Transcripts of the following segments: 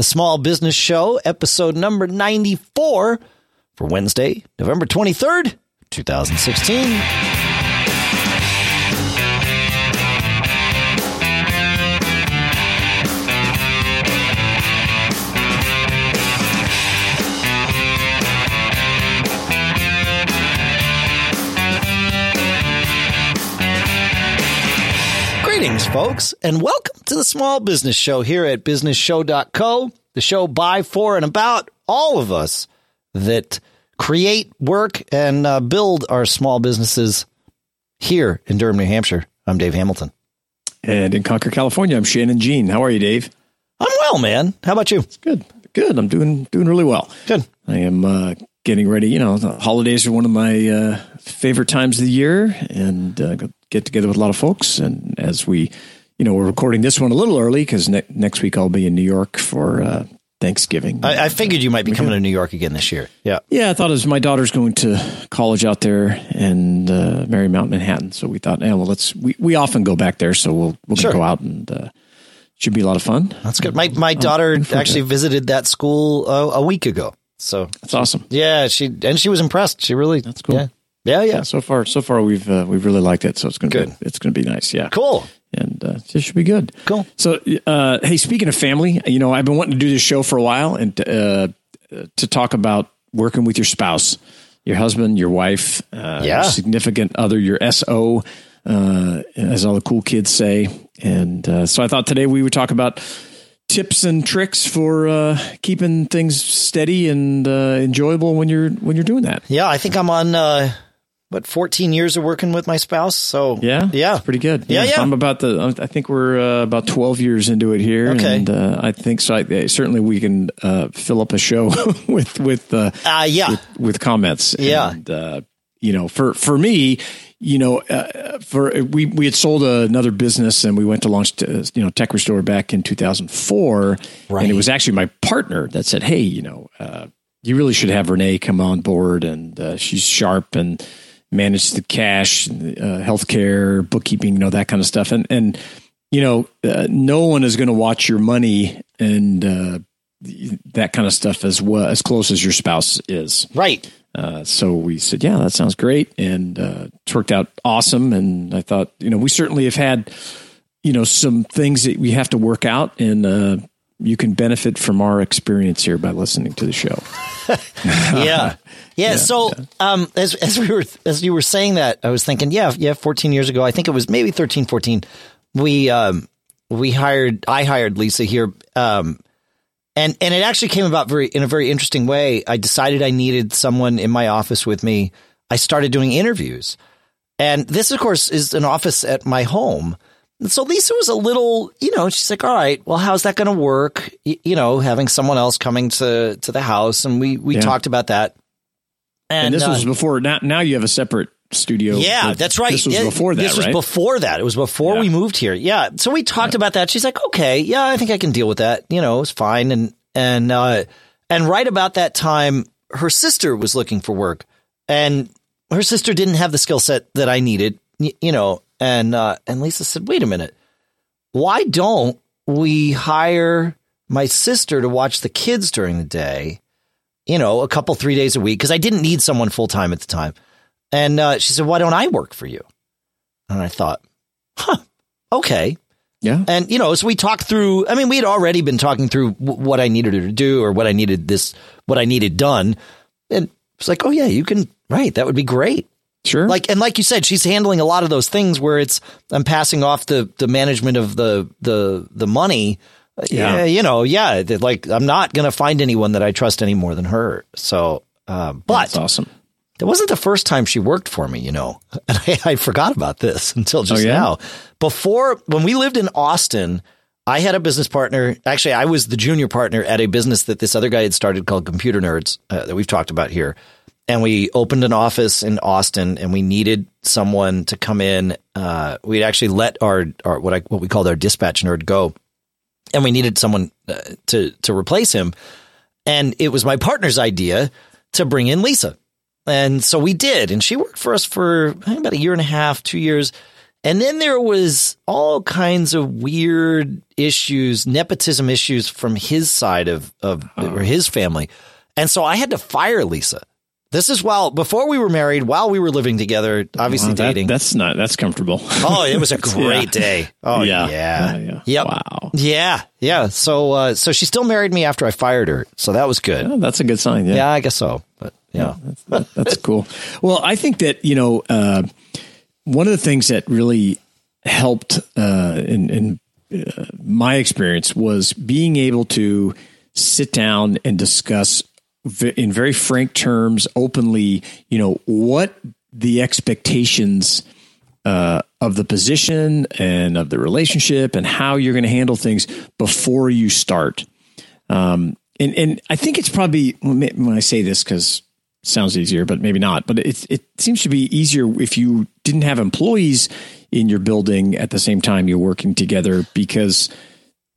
the Small Business Show, episode number 94 for Wednesday, November 23rd, 2016. Greetings, folks, and welcome to the Small Business Show here at businessshow.co, the show by, for, and about all of us that create, work, and uh, build our small businesses here in Durham, New Hampshire. I'm Dave Hamilton. And in Concord, California, I'm Shannon Jean. How are you, Dave? I'm well, man. How about you? Good. Good. I'm doing doing really well. Good. I am uh, getting ready. You know, the holidays are one of my uh, favorite times of the year, and uh, get together with a lot of folks. And as we, you know, we're recording this one a little early because ne- next week I'll be in New York for uh, Thanksgiving. I, I figured you might be coming to New York again this year. Yeah. Yeah, I thought as my daughter's going to college out there and uh, Marymount, Manhattan, so we thought, yeah, well, let's. We, we often go back there, so we'll we'll Sure. go out and uh, should be a lot of fun. That's good. My my daughter actually visited that school uh, a week ago. So That's awesome. yeah, she and she was impressed. She really That's cool. Yeah, yeah, yeah. So far, so far we've uh, we've really liked it. So it's gonna Good. be it's gonna be nice. Yeah, Cool. and uh, it should be good. Cool. So, uh, hey, speaking of family, you know, I've been wanting to do this show for a while and uh, to talk about working with your spouse, your husband, your wife, uh, Yeah. your significant other, your SO, uh, as all the cool kids say. And uh, so I thought today we would talk about tips and tricks for uh, keeping things steady and uh, enjoyable when you're when you're doing that. Yeah, I think I'm on uh what 14 years of working with my spouse. So Yeah, yeah, it's pretty good. Yeah, yeah. I'm about the. I think we're uh, about 12 years into it here, Okay. and uh, I think so. I, certainly, we can uh, fill up a show with with uh, Uh, yeah, with, with comments. Yeah. and, uh, you know, for for me, you know, uh, for we we had sold another business and we went to launch, you know, Tech Restore back in 2004, Right. and it was actually my partner that said, "Hey, you know." Uh, you really should have Renee come on board, and uh, she's sharp and manage the cash, uh, healthcare, bookkeeping, you know that kind of stuff. And and you know, uh, no one is going to watch your money and uh, that kind of stuff as well as close as your spouse is. right. Uh, so we said, yeah, that sounds great, and uh, it's worked out awesome. And I thought, you know, we certainly have had, you know, some things that we have to work out, and uh, you can benefit from our experience here by listening to the show. Yeah. Yeah, so um as as we were as you were saying that, I was thinking, yeah, yeah, 14 years ago, I think it was maybe 13, 14. We um we hired I hired Lisa here um and and it actually came about very in a very interesting way. I decided I needed someone in my office with me. I started doing interviews. And this, of course, is an office at my home. And so Lisa was a little, you know, she's like, all right, well, how's that going to work? Y- you know, having someone else coming to, to the house. And we, we Yeah. talked about that. And, this uh, was before. Now, now you have a separate studio. yeah, that's right. This was Yeah, before that, This was right? before that. It was before Yeah. we moved here. Yeah. So we talked about that. She's like, okay, yeah, I think I can deal with that. You know, it's fine. And and uh, and right about that time, her sister was looking for work, and her sister didn't have the skill set that I needed. y- You know, and uh, and Lisa said, wait a minute, why don't we hire my sister to watch the kids during the day? You know, a couple three days a week because I didn't need someone full time at the time. And uh, she said, "Why don't I work for you?" And I thought, "Huh, okay." yeah. And you know, so we talked through. I mean, we had already been talking through w- what I needed her to do or what I needed this, what I needed done. And it's like, "Oh yeah, you can." Right, that would be great. Sure. Like and like you said, she's handling a lot of those things where it's I'm passing off the the management of the the the money. Yeah. Yeah, you know, yeah. Like I'm not going to find anyone that I trust any more than her. So, uh, but that's awesome. it wasn't the first time she worked for me, you know. And I, I forgot about this until just Oh, yeah? now. Before, when we lived in Austin, I had a business partner. Actually, I was the junior partner at a business that this other guy had started called Computer Nerds uh, that we've talked about here. And we opened an office in Austin, and we needed someone to come in. Uh, we'd actually let our, our what I what we called our dispatch nerd go, and we needed someone uh, to to replace him. And it was my partner's idea to bring in Lisa. And so we did. And she worked for us for about a year and a half, two years. And then there was all kinds of weird issues, nepotism issues from his side of, of or his family. And so I had to fire Lisa. This is while before we were married, while we were living together, obviously Wow, that- dating. that's not that's comfortable. oh, it was a great day. Oh yeah. Yeah. Yeah. Yeah, yeah. Yep. Wow. Yeah. Yeah. So uh, so she still married me after I fired her. So that was good. Oh, that's a good sign. Yeah. Yeah, I guess so. But yeah. That's, that- that's cool. Well, I think that you know uh, one of the things that really helped uh, in, in uh, my experience was being able to sit down and discuss in very frank terms, openly. You know what the expectations uh, of the position and of the relationship and how you're going to handle things before you start. Um, and and I think it's probably when I say this because sounds easier, but maybe not. But it it seems to be easier if you didn't have employees in your building at the same time you're working together because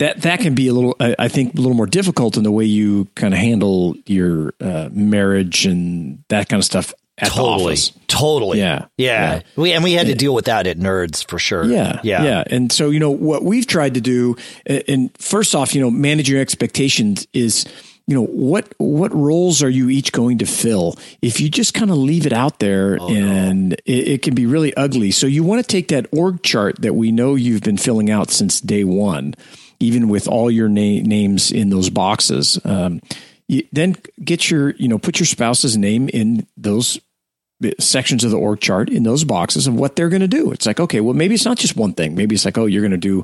that that can be a little I I think a little more difficult in the way you kind of handle your uh, marriage and that kind of stuff at the Totally. office. Totally. Yeah. Yeah. Yeah. We and we had to deal with that at Nerds for sure. Yeah, Yeah. yeah. And so, you know, what we've tried to do, and first off, you know, manage your expectations is, you know, what what roles are you each going to fill? If you just kind of leave it out there, and it, it can be really ugly. So you want to take that org chart that we know you've been filling out since day one, even with all your na- names in those boxes. Um, you, then get your, you know, put your spouse's name in those sections of the org chart in those boxes of what they're going to do. It's like, okay, well, maybe it's not just one thing. Maybe it's like, oh, you're going to do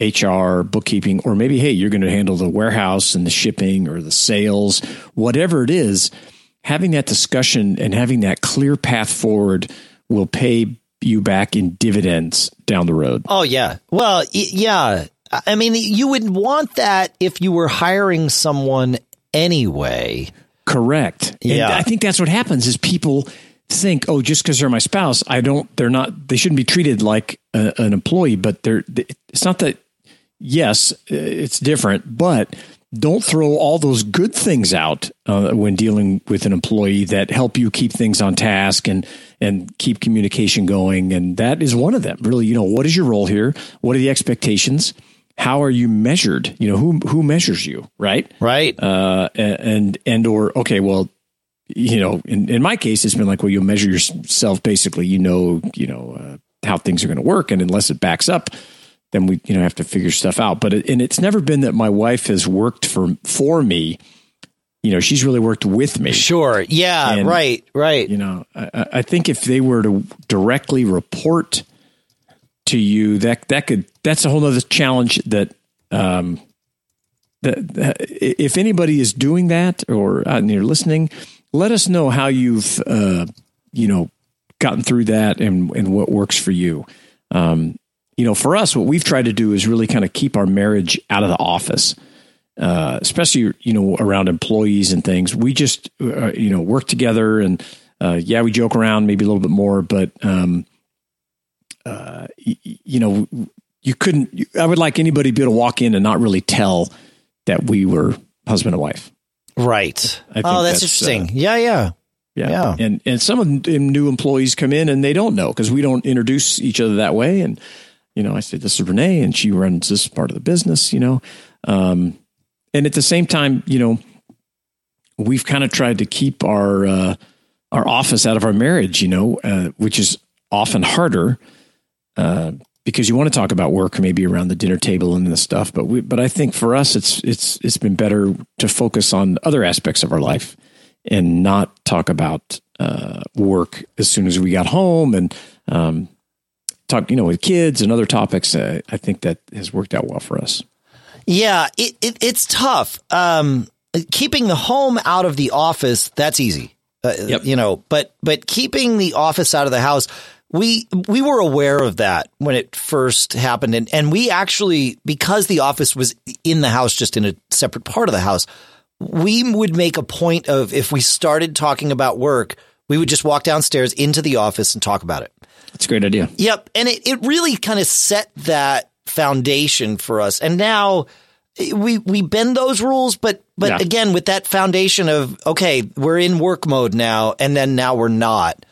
HR, bookkeeping, or maybe, hey, you're going to handle the warehouse and the shipping or the sales, whatever it is. Having that discussion and having that clear path forward will pay you back in dividends down the road. Oh yeah. Well, yeah. I mean, you would want that if you were hiring someone anyway. Correct. And Yeah. I think that's what happens is people think, oh, just because they're my spouse, I don't, they're not, they shouldn't be treated like a, an employee, but they're, it's not that, yes, it's different, but don't throw all those good things out uh, when dealing with an employee that help you keep things on task and, and keep communication going. And that is one of them. Really, you know, what is your role here? What are the expectations? How are you measured? You know, who, who measures you, right? Right. uh, and and or okay, well, you know, in, in my case, it's been like, well, you measure yourself basically. You know, you know uh, how things are going to work, and unless it backs up, then we you know have to figure stuff out. But it, and it's never been that my wife has worked for for me. You know, she's really worked with me. Sure. Yeah. And- right. Right. You know, I, I- I think if they were to directly report to you, that that could that's a whole other challenge. That um, that, that if anybody is doing that or you're listening, let us know how you've uh, you know gotten through that and and what works for you. Um, you know, for us, what we've tried to do is really kind of keep our marriage out of the office uh, especially you know around employees and things. We just uh, you know work together and uh, yeah, we joke around maybe a little bit more, but um, uh, you know you couldn't. I would like anybody to be able to walk in and not really tell that we were husband and wife. Right. I think Oh, that's, that's, interesting. yeah. Yeah. Yeah. Yeah. And and some of them new employees come in and they don't know because we don't introduce each other that way. And you know, I said this is Renee, and she runs this part of the business. You know, um, and at the same time, you know, we've kind of tried to keep our uh, our office out of our marriage. You know, uh, which is often harder. Uh, because you want to talk about work maybe around the dinner table and this stuff but we but I think for us it's it's it's been better to focus on other aspects of our life and not talk about uh, work as soon as we got home and um, talk you know with kids and other topics uh, I think that has worked out well for us Yeah, it, it it's tough. Um, keeping the home out of the office that's easy. Uh, Yep. You know, but but keeping the office out of the house, we we were aware of that when it first happened, and and we actually because the office was in the house, just in a separate part of the house, we would make a point of if we started talking about work, we would just walk downstairs into the office and talk about it. that's a great idea Yep. And it, it really kind of set that foundation for us. And now we, we bend those rules, but, but Yeah. again, with that foundation of, okay, we're in work mode now. And then now we're not.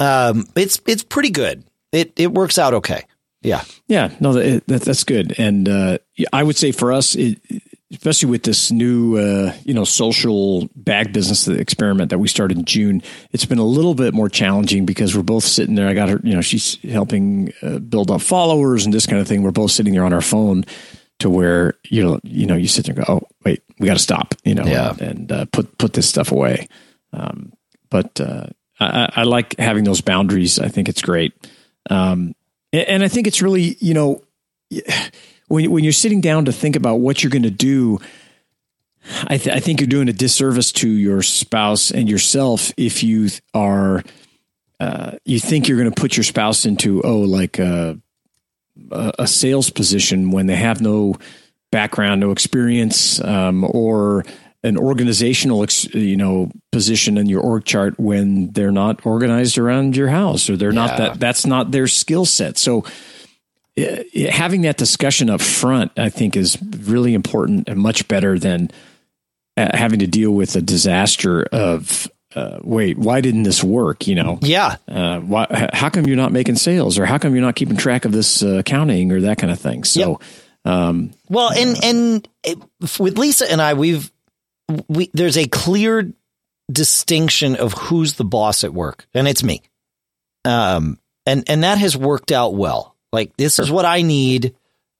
Um, it's, it's pretty good. It, it works out okay. Yeah. Yeah. No, that, that that's good. And uh, I would say for us, it, especially with this new, uh, you know, social bag business experiment that we started in June, it's been a little bit more challenging because we're both sitting there. I got her, you know, she's helping uh, build up followers and this kind of thing. We're both sitting there on our phone to where you know, you know, you sit there and go, oh, wait, we got to stop, you know, Yeah. and, and uh, put put this stuff away. Um, but uh, I, I like having those boundaries. I think it's great, um, and, and I think it's really, you know, when when you're sitting down to think about what you're going to do. I, th- I think you're doing a disservice to your spouse and yourself if you are uh, you think you're going to put your spouse into oh like a, a sales position when they have no background, no experience, um, or an organizational you know position in your org chart when they're not organized around your house or they're not that that's not their skill set. So uh, having that discussion up front, I think, is really important and much better than uh, having to deal with a disaster of. Uh, wait, why didn't this work? You know, Yeah. uh, why, how come you're not making sales, or how come you're not keeping track of this uh, accounting, or that kind of thing? So, um, Well, and and it, with Lisa and I, we've we there's a clear distinction of who's the boss at work, and it's me. Um, and and that has worked out well. Like this is what I need,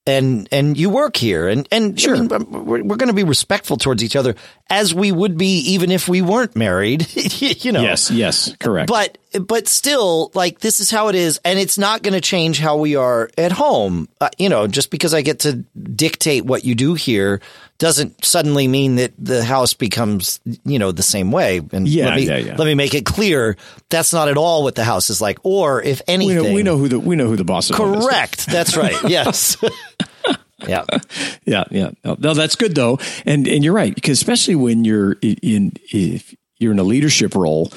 and and you work here, and and Sure. I mean, we're, we're going to be respectful towards each other as we would be even if we weren't married. you know, yes, yes, correct. but but still like this is how it is and it's not going to change how we are at home uh, you know just because i get to dictate what you do here doesn't suddenly mean that the house becomes you know the same way and Yeah, let me, yeah, yeah. let me make it clear that's not at all what the house is like or if we anything know, we know who the we know who the boss is. correct that's right yes yeah Yeah, yeah. No, no, that's good though, and and you're right because especially when you're in if you're in a leadership role,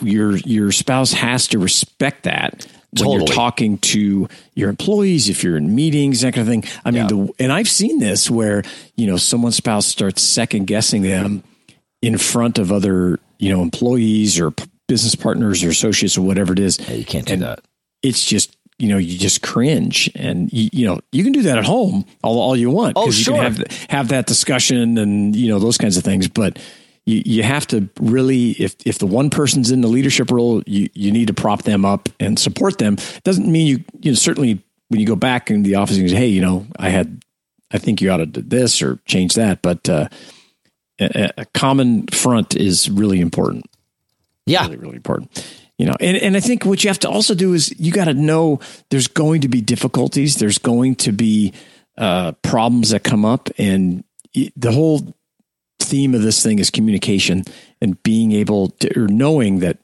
your your spouse has to respect that when you're talking to your employees, if you're in meetings, that kind of thing. I mean, Yeah. the and I've seen this where you know someone's spouse starts second guessing them in front of other you know employees or p- business partners or associates or whatever it is. Yeah, you can't do And that It's just you know you just cringe and you, you know you can do that at home all, all you want Oh, you can have have that discussion and you know those kinds of things but you, you have to really if if the one person's in the leadership role you you need to prop them up and support them doesn't mean you you know certainly when you go back in the office and say hey you know I had I think you ought to do this or change that but uh, a, a common front is really important yeah really, really important. You know, and, and I think what you have to also do is you got to know there's going to be difficulties. There's going to be uh, problems that come up, and the whole theme of this thing is communication and being able to or knowing that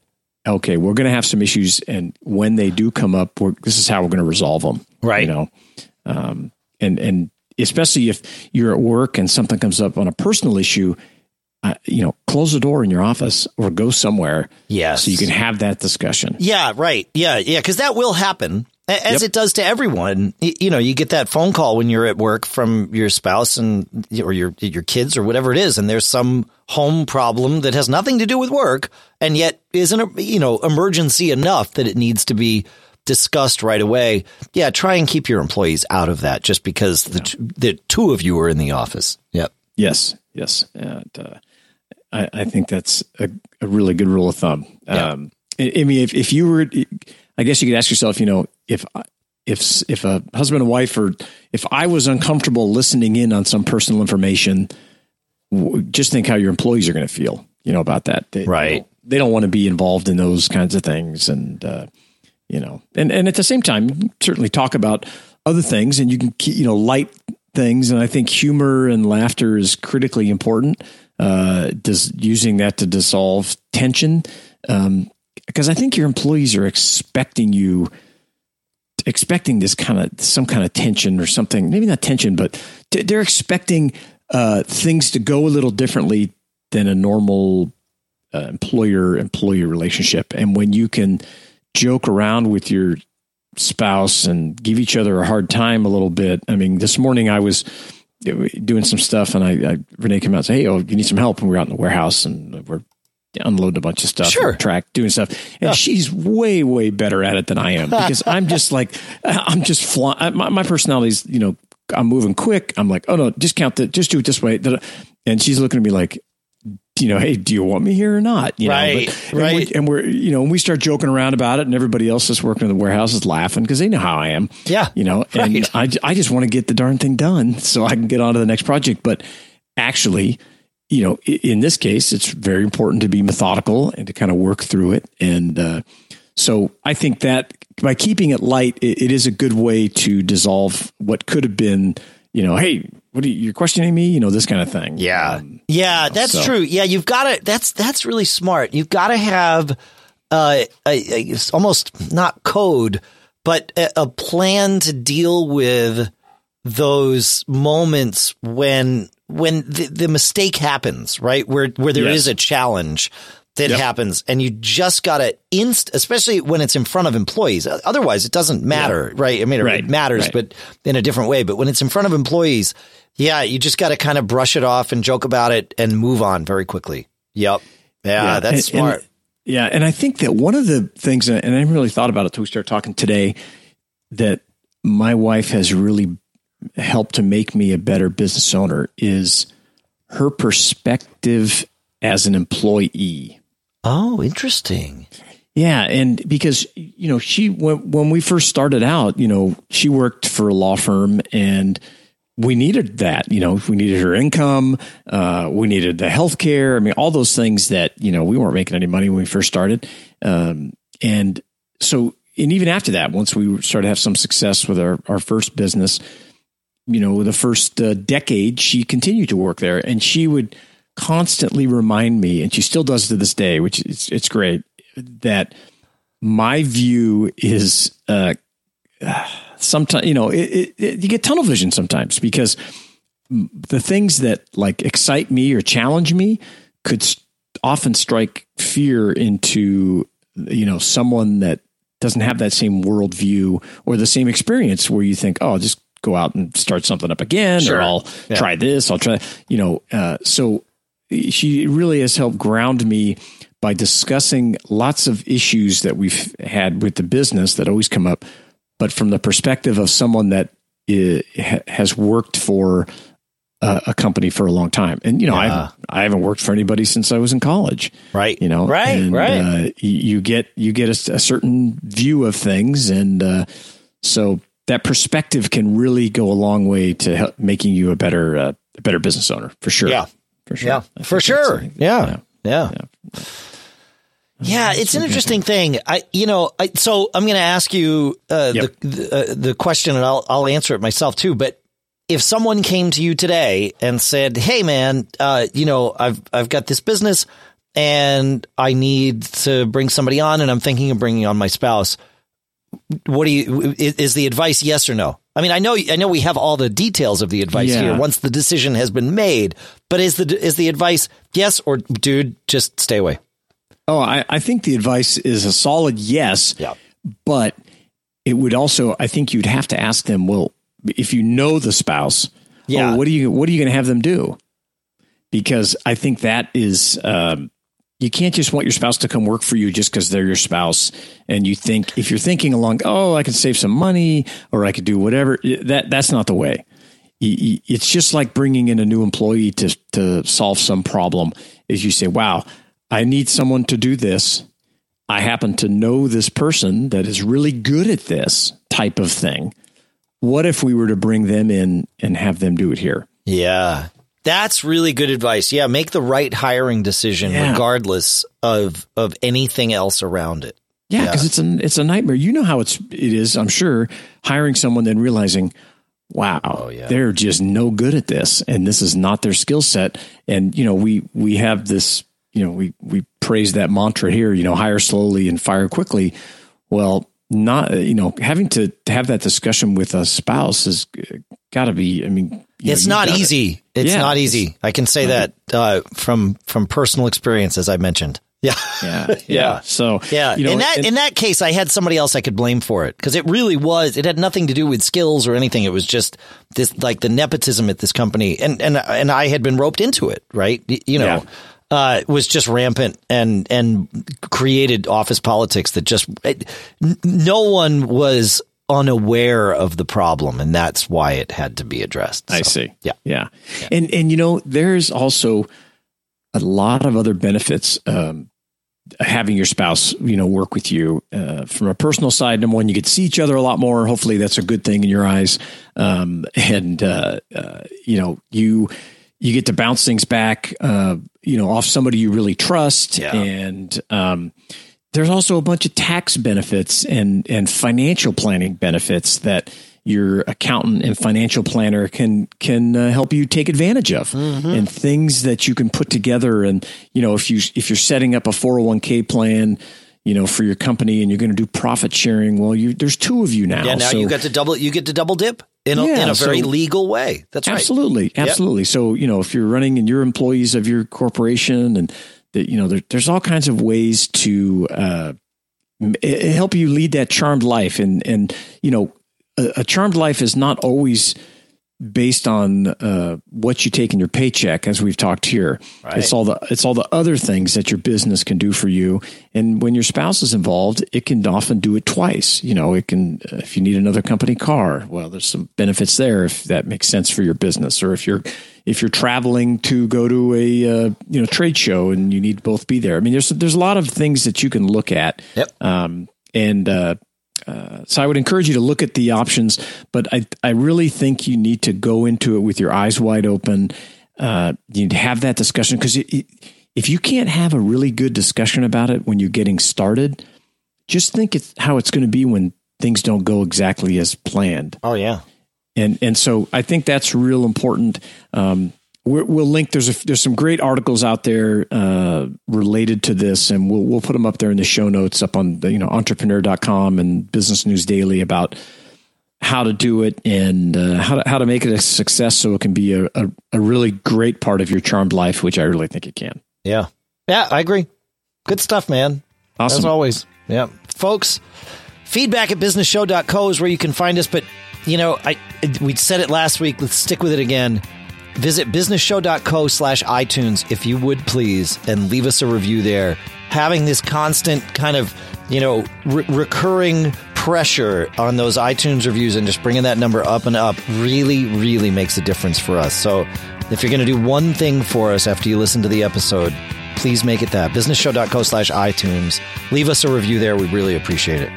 okay, we're going to have some issues, and when they do come up, we're, this is how we're going to resolve them. Right. You know, um, and and especially if you're at work and something comes up on a personal issue. Uh, you know, close the door in your office or go somewhere Yeah. so you can have that discussion. Yeah, right. Yeah, yeah, because that will happen, as Yep. it does to everyone. You know, you get that phone call when you're at work from your spouse and or your your kids or whatever it is, and there's some home problem that has nothing to do with work, and yet isn't a you know emergency enough that it needs to be discussed right away. Yeah, try and keep your employees out of that, just because the the two of you are in the office. Yep. Yes, yes. And, uh, I, I think that's a, a really good rule of thumb. Yeah. Um, I, I mean, if, if you were, I guess you could ask yourself, you know, if if if a husband and wife or if I was uncomfortable listening in on some personal information, just think how your employees are going to feel, you know, about that. They, Right. They don't, they don't want to be involved in those kinds of things, and uh, you know, and and at the same time, certainly talk about other things, and you can keep, you know light things, and I think humor and laughter is critically important. Uh, does using that to dissolve tension, um, because I think your employees are expecting you expecting this kind of some kind of tension or something. Maybe not tension but t- they're expecting uh, things to go a little differently than a normal uh, employer employee relationship. And when you can joke around with your spouse and give each other a hard time a little bit. I mean this morning i was doing some stuff and i, I renee came out and said hey oh you need some help. And we we're out in the warehouse and we're unloading a bunch of stuff, Sure. track doing stuff, and she's way way better at it than I am because I'm just like I'm just flying. My, my personality's you know I'm moving quick. I'm like, oh no, just count the, just do it this way. And she's looking at me like, you know, hey, do you want me here or not? You right, know, but, right. And, we, are you know, and we start joking around about it, and everybody else that's working in the warehouse is laughing because they know how I am. Yeah, you know, and right. I, I just want to get the darn thing done so I can get on to the next project. But actually, you know, in this case, it's very important to be methodical and to kind of work through it. And uh, so I think that by keeping it light, it, it is a good way to dissolve what could have been, you know, hey, what are you, you're questioning me? You know, this kind of thing. Yeah. Um, yeah, that's so. true. Yeah, you've got to, that's, that's really smart. You've got to have uh, a, a, almost not code, but a, a plan to deal with those moments when when the, the mistake happens, right? Where where there yes. is a challenge that yep. happens, and you just got to inst, especially when it's in front of employees. Otherwise, it doesn't matter, yeah. right? I mean, right. it matters, right. but in a different way. But when it's in front of employees, yeah, you just got to kind of brush it off and joke about it and move on very quickly. Yep. Yeah, yeah. that's and, smart. And, yeah, and I think that one of the things, and I really thought about it until we start talking today, that my wife has really helped to make me a better business owner is her perspective as an employee. Oh, interesting. Yeah, and because you know she when when we first started out, you know she worked for a law firm, and we needed that. You know, we needed her income, uh, we needed the health care. I mean, all those things that you know we weren't making any money when we first started, um, and so and even after that, once we started to have some success with our our first business, you know, the first uh, decade, she continued to work there, and she would constantly remind me, and she still does to this day, which is it's great that my view is uh, sometimes you know it, it, it, you get tunnel vision sometimes because the things that like excite me or challenge me could often strike fear into you know someone that doesn't have that same worldview or the same experience where you think oh just go out and start something up again sure. or I'll yeah. try this I'll try you know uh, so she really has helped ground me by discussing lots of issues that we've had with the business that always come up, but from the perspective of someone that is, has worked for a, a, company for a long time. And, you know, yeah. I, I haven't worked for anybody since I was in college. Right. You know, right. and, right. Uh, you get, you get a, a, certain view of things. And uh, so that perspective can really go a long way to help making you a better, uh, a better business owner for sure. Yeah. For sure. Yeah. For sure. Yeah. Yeah. yeah. Yeah, it's an interesting thing. I, you know, I, so I'm going to ask you uh, Yep. the the, uh, the question, and I'll I'll answer it myself too. But if someone came to you today and said, "Hey, man, uh, you know, I've I've got this business, and I need to bring somebody on, and I'm thinking of bringing on my spouse," what do you is, the advice yes or no? I mean, I know I know we have all the details of the advice Yeah. here once the decision has been made, but is the is the advice yes or dude, just stay away? Oh, I, I think the advice is a solid yes. Yeah. But it would also, I think you'd have to ask them, well, if you know the spouse, Yeah. oh, what are you what are you going to have them do? Because I think that is um, you can't just want your spouse to come work for you just because they're your spouse, and you think if you're thinking along, oh, I can save some money or I could do whatever. That that's not the way. It's just like bringing in a new employee to to solve some problem. Is you say, wow, I need someone to do this. I happen to know this person that is really good at this type of thing. What if we were to bring them in and have them do it here? Yeah. That's really good advice. Yeah, make the right hiring decision Yeah. regardless of of anything else around it. Yeah, because it's a it's a nightmare. You know how it's it is. I'm sure hiring someone then realizing, wow, oh, yeah. they're just no good at this, and this is not their skill set. And you know, we we have this. You know, we we praise that mantra here. You know, hire slowly and fire quickly. Well, not you know having to have that discussion with a spouse has got to be. I mean, it's know, not easy. It's Yeah, not easy. I can say that uh, from from personal experience, as I mentioned. Yeah, Yeah, yeah. Yeah. So yeah. you know, in that and- in that case, I had somebody else I could blame for it because it really was. It had nothing to do with skills or anything. It was just this like the nepotism at this company, and and and I had been roped into it, right? You know. Yeah. uh, was just rampant and and created office politics that just it, no one was unaware of the problem, and that's why it had to be addressed. So, I see. Yeah. yeah, yeah, and and you know, there's also a lot of other benefits. Um, having your spouse, you know, work with you uh, from a personal side. Number one, you get to see each other a lot more. Hopefully, that's a good thing in your eyes. Um, and uh, uh, you know, you you get to bounce things back, uh, you know, off somebody you really trust. Yeah. And um, there's also a bunch of tax benefits and and financial planning benefits that your accountant and financial planner can can uh, help you take advantage of Mm-hmm. and things that you can put together and you know if you if you're setting up a 401k plan you know for your company and you're going to do profit sharing well you there's two of you now Yeah, now so- you get to double. You get to double dip in a, Yeah, in a very so- legal way. That's right. Absolutely, absolutely. So you know, if you're running and you're employees of your corporation, and that you know, there, there's all kinds of ways to uh, m- eh, help you lead that charmed life. And and you know, a, a charmed life is not always based on uh, what you take in your paycheck, as we've talked here. Right. It's all the it's all the other things that your business can do for you. And when your spouse is involved, it can often do it twice. You know, it can uh, if you need another company car. Well, there's some benefits there if that makes sense for your business, or if you're if you're traveling to go to a uh, you know trade show and you need to both be there. I mean, there's there's a lot of things that you can look at. Yep. Um, and uh, uh, so I would encourage you to look at the options, but I I really think you need to go into it with your eyes wide open. Uh, you need to have that discussion because if you can't have a really good discussion about it when you're getting started, just think it's how it's going to be when things don't go exactly as planned. Oh yeah. And and so I think that's real important. Um, we're, we'll link. There's a, there's some great articles out there uh, related to this, and we'll we'll put them up there in the show notes up on the you know entrepreneur.com and Business News Daily about how to do it and uh, how to how to make it a success so it can be a, a, a really great part of your charmed life, which I really think it can. Yeah. Yeah, I agree. Good stuff, man. Awesome. As always. Yeah. Folks, feedback at businessshow.co is where you can find us. But, you know, I we said it last week. Let's stick with it again. Visit businessshow.co slash iTunes if you would please and leave us a review there. Having this constant kind of, you know, re- recurring pressure on those iTunes reviews and just bringing that number up and up really, really makes a difference for us. So if you're going to do one thing for us after you listen to the episode, please make it that. Businessshow.co slash iTunes. Leave us a review there. We really appreciate it.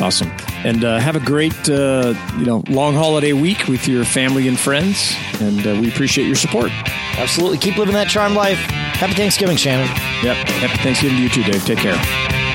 Awesome. And uh, have a great, uh, you know, long holiday week with your family and friends. And uh, we appreciate your support. Absolutely. Keep living that charmed life. Happy Thanksgiving, Shannon. Yep. Happy Thanksgiving to you too, Dave. Take care.